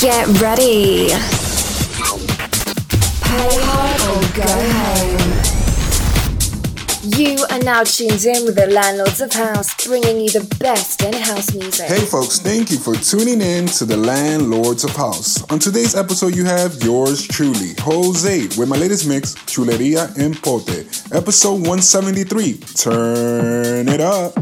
Get ready. Pay hard or go home. You are now tuned in with the Landlords of House, bringing you the best in house music. Hey folks, thank you for tuning in to the Landlords of House. On today's episode, you have yours truly, Jose, with my latest mix, Chuleria en Pote, episode 173. Turn it up.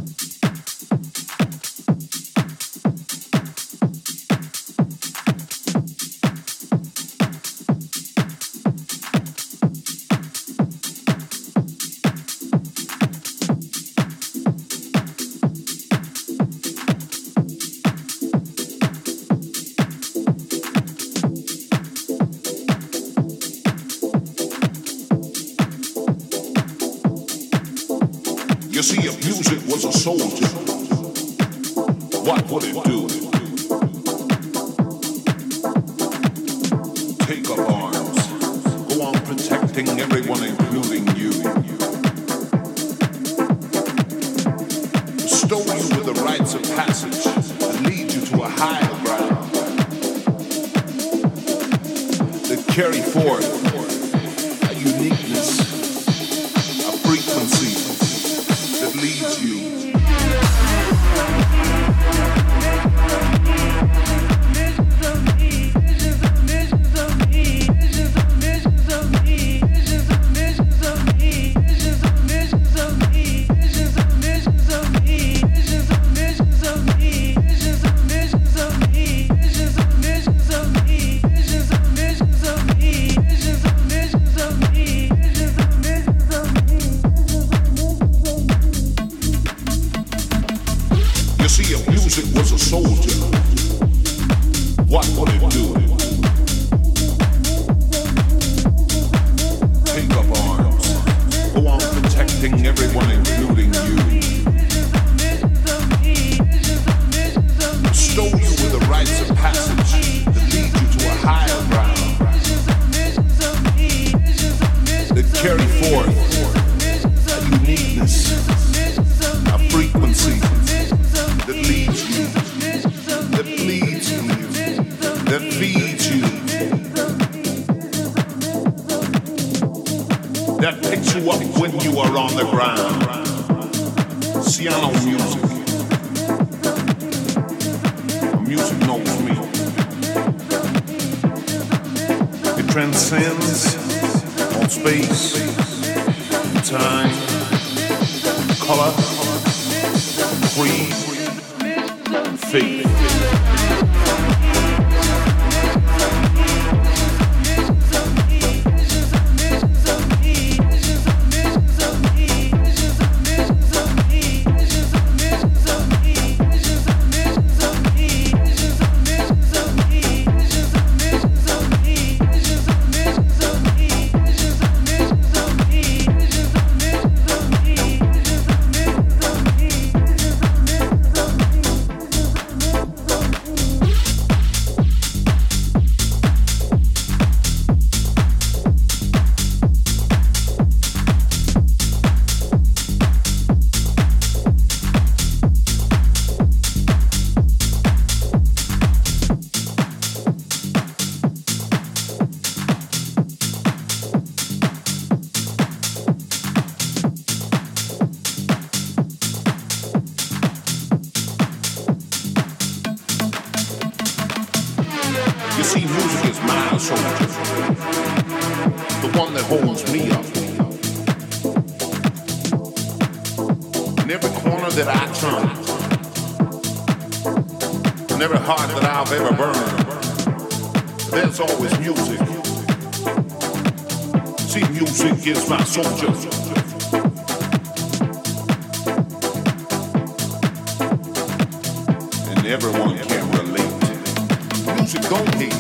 Music don't hate.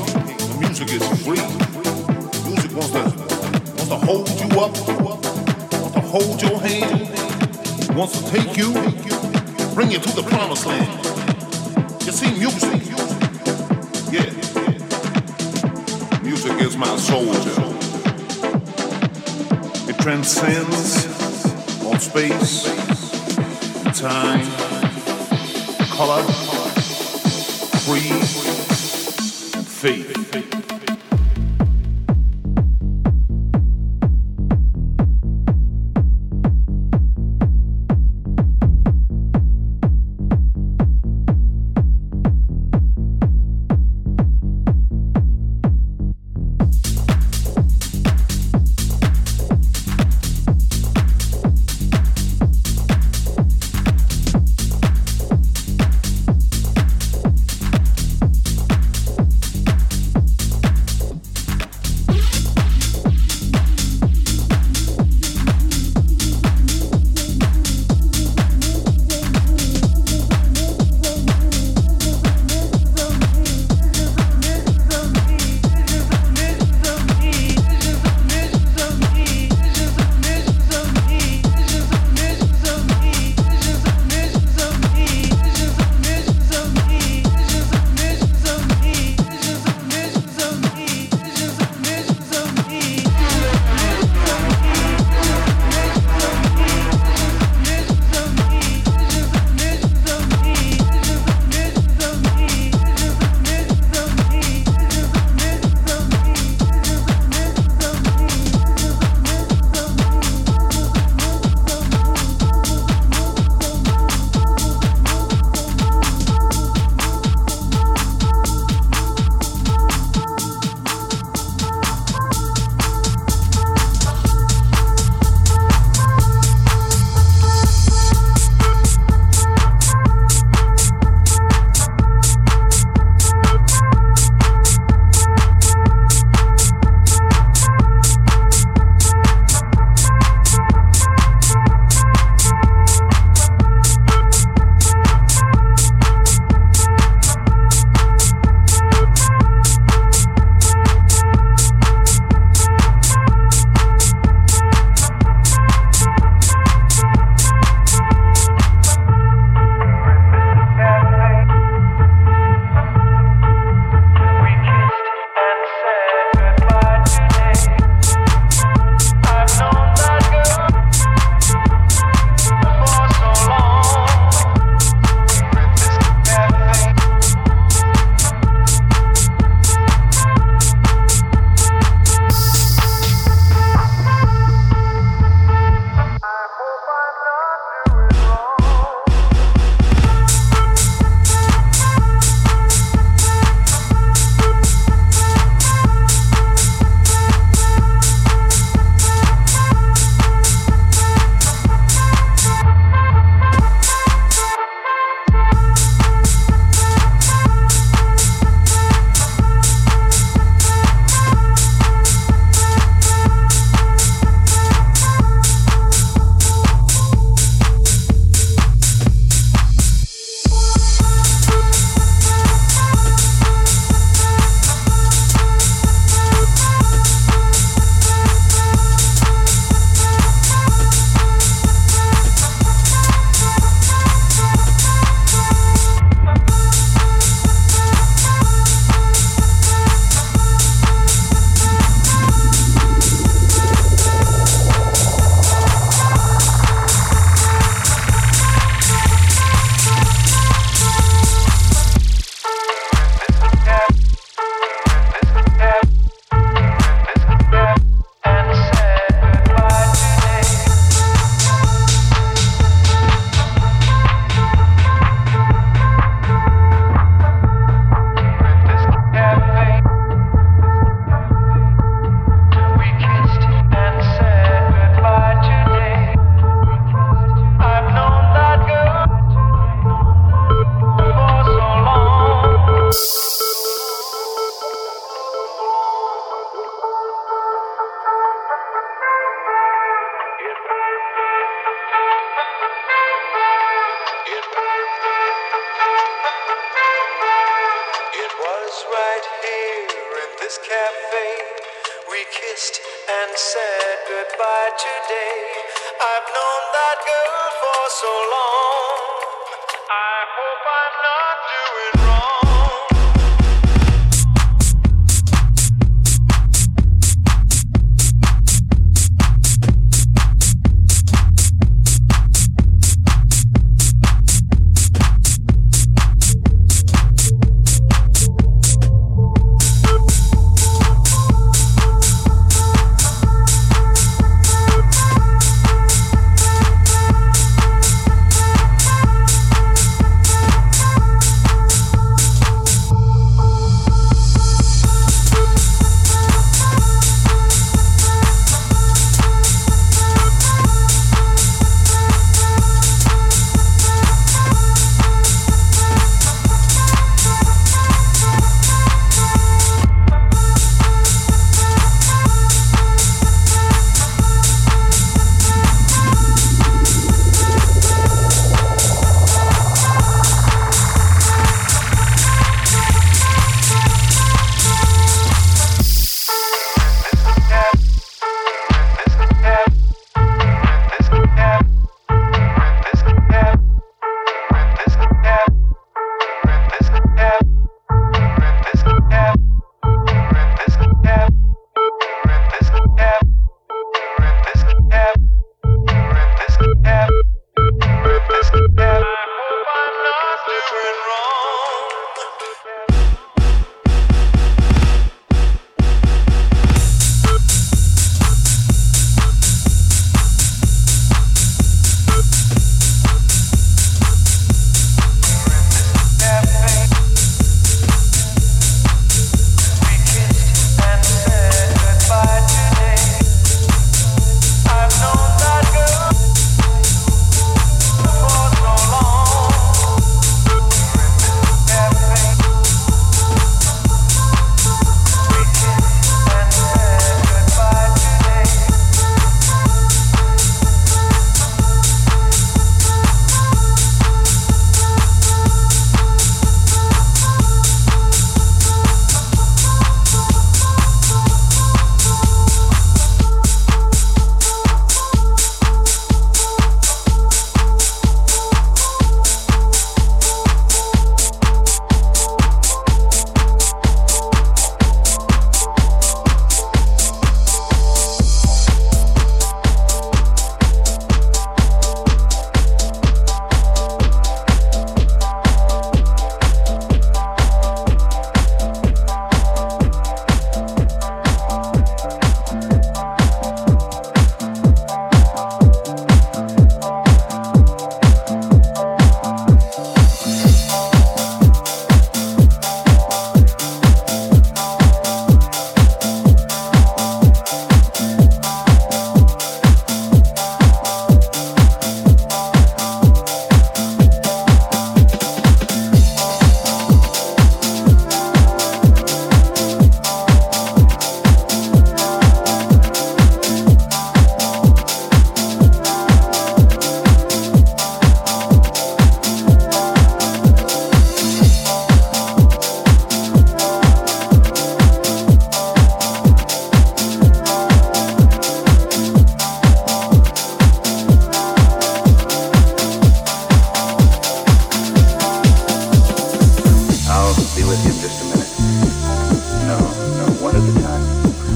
Music is free. Music wants to wants to hold you up, wants to hold your hand, wants to take you, bring you to the promised land. You see, music. Yeah. Music is my soldier. It transcends all space, time, color, free faith.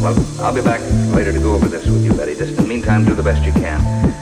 Well, I'll be back later to go over this with you, Betty. Just in the meantime, do the best you can.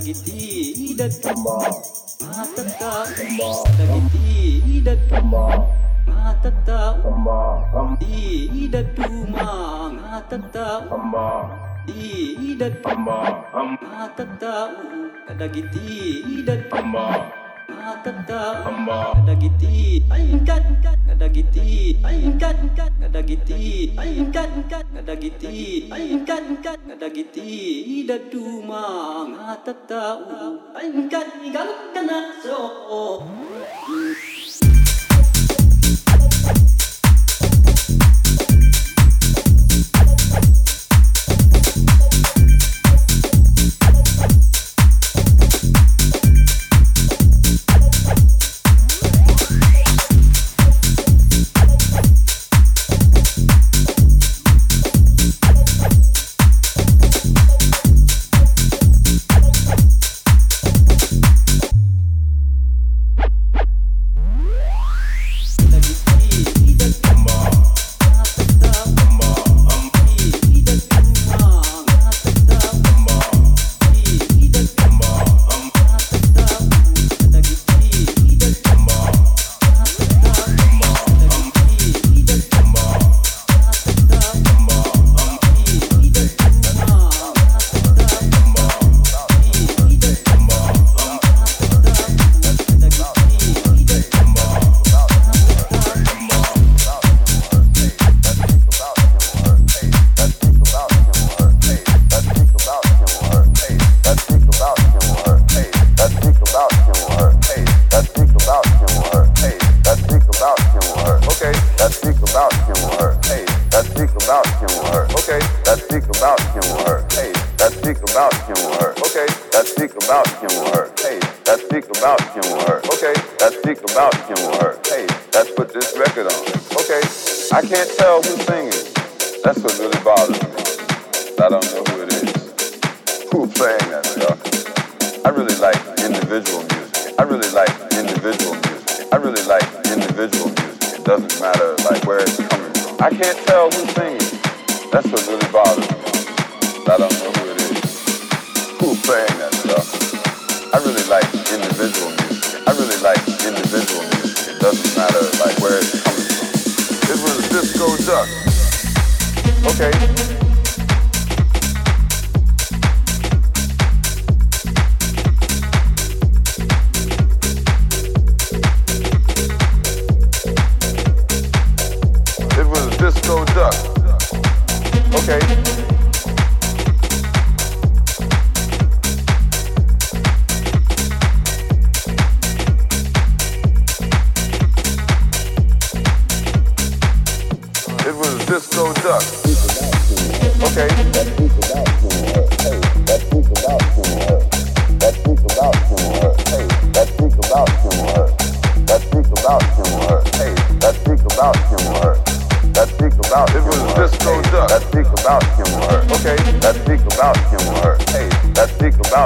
lagi tidak kemah Mata tak lagi tidak kemah Mata tak tidak kemah Mata tak tidak kemah Mata tak lagi tidak kemah ada giti, ayinkan, ada giti, ayinkan, ada giti, ayinkan, ada giti, ayinkan, ada giti, ida tu mang, ah, tak tahu, ayinkan, ikan kena so.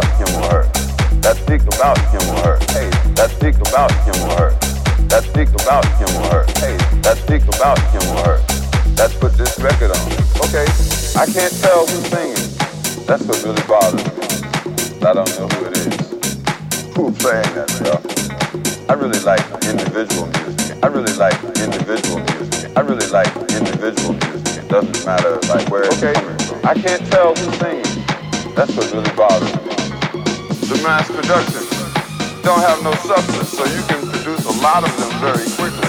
about him or her. That stick about him or her. Hey, that stick about him or her. That stick about him or her. Hey, that stick about him or her. Let's put this record on. Okay, I can't tell who's singing. That's what really bothers me. I don't know who it is. Who's playing that stuff? I really like individual music. I really like individual music. I really like individual music. It doesn't matter like where okay. it's coming from. I can't tell who's singing. That's what really bothers me the mass production don't have no substance, so you can produce a lot of them very quickly.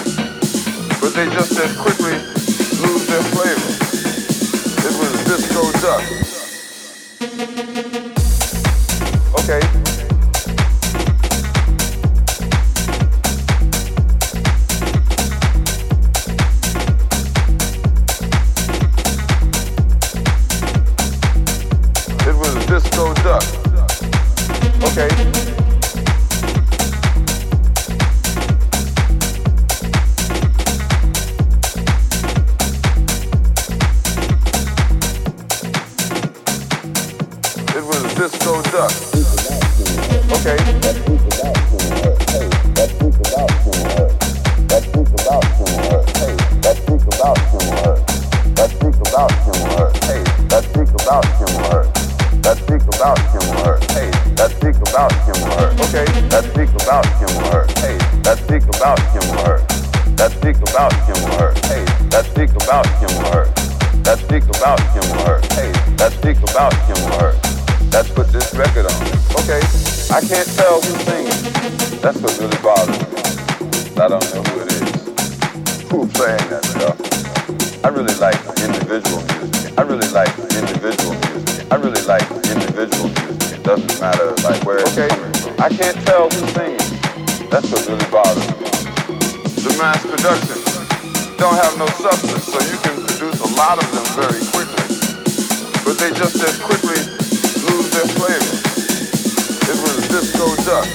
But they just as quickly lose their flavor. It was a disco duck. Okay. I can't tell who's singing. That's what really bothers me. The mass production don't have no substance, so you can produce a lot of them very quickly. But they just as quickly lose their flavor. It was disco duck.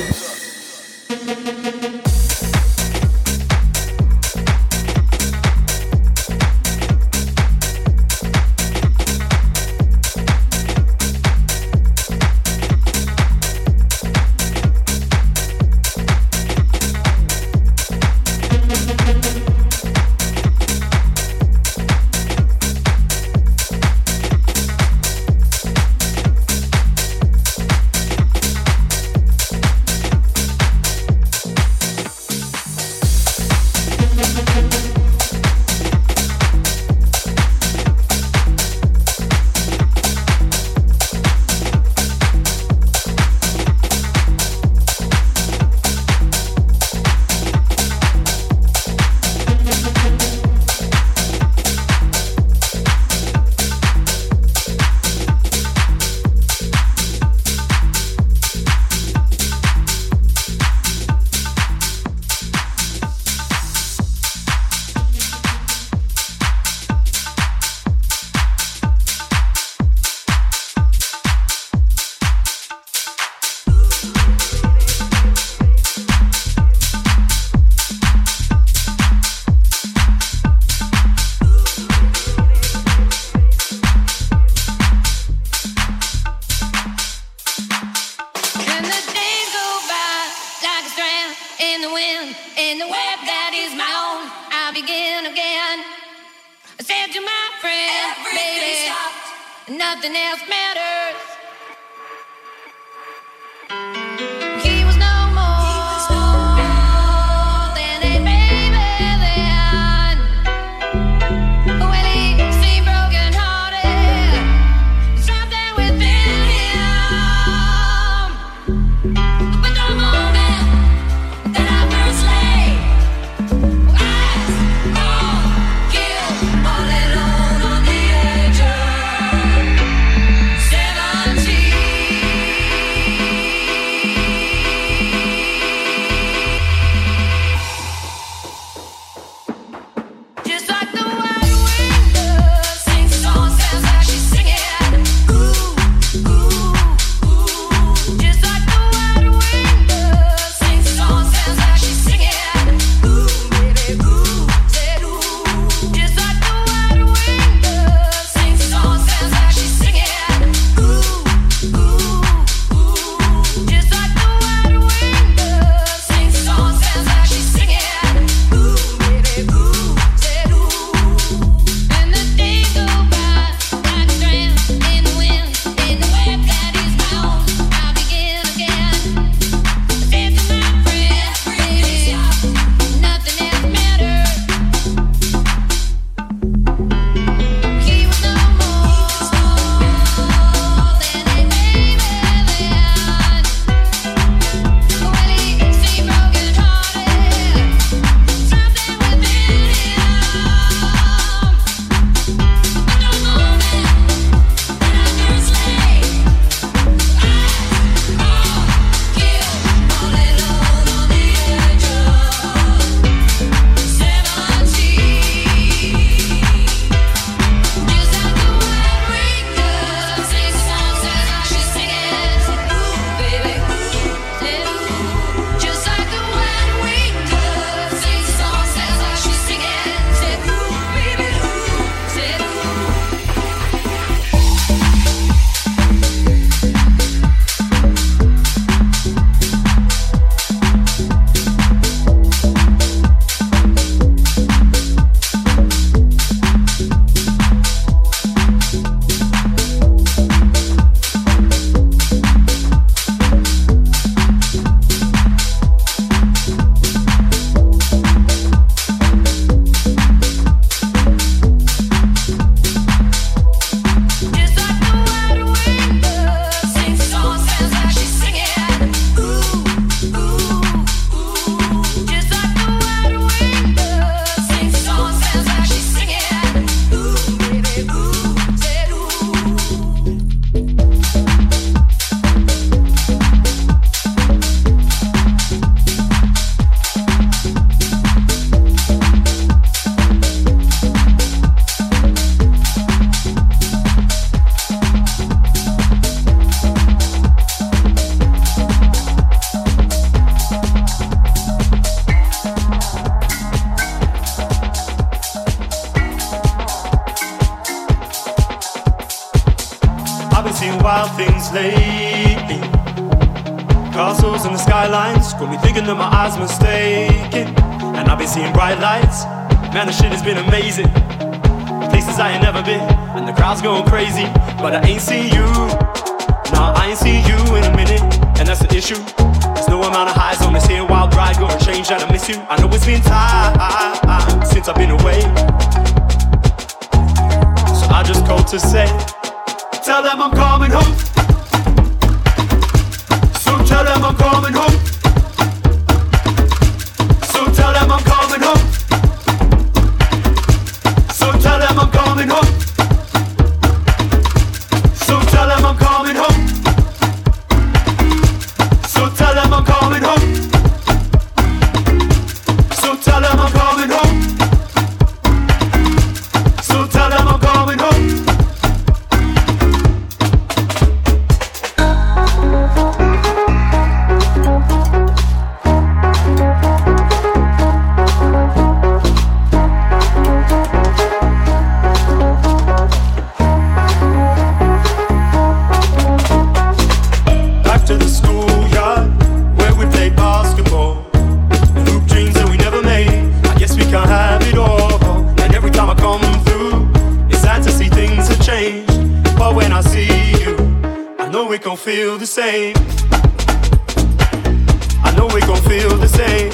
I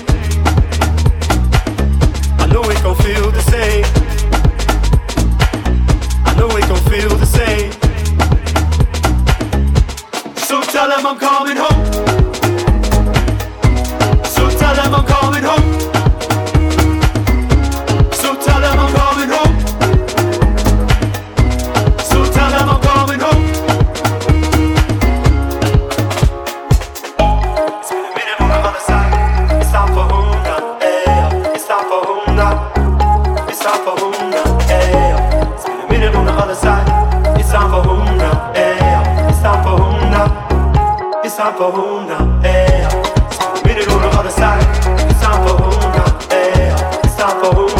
know it gon' feel the same. I know it gon' feel the same. So tell him I'm coming home. So tell him I'm coming. Sampohuna, eh. Miniguna on the side, Sampohuna, eh. Sampohuna.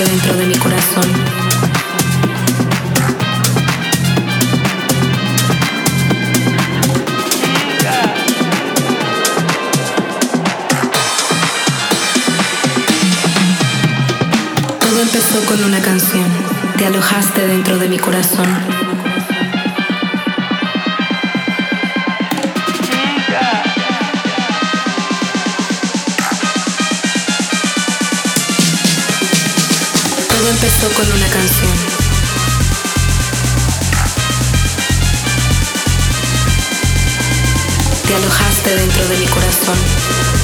dentro de mi corazón. Todo empezó con una canción, te alojaste dentro de mi corazón. con una canción. Te alojaste dentro de mi corazón.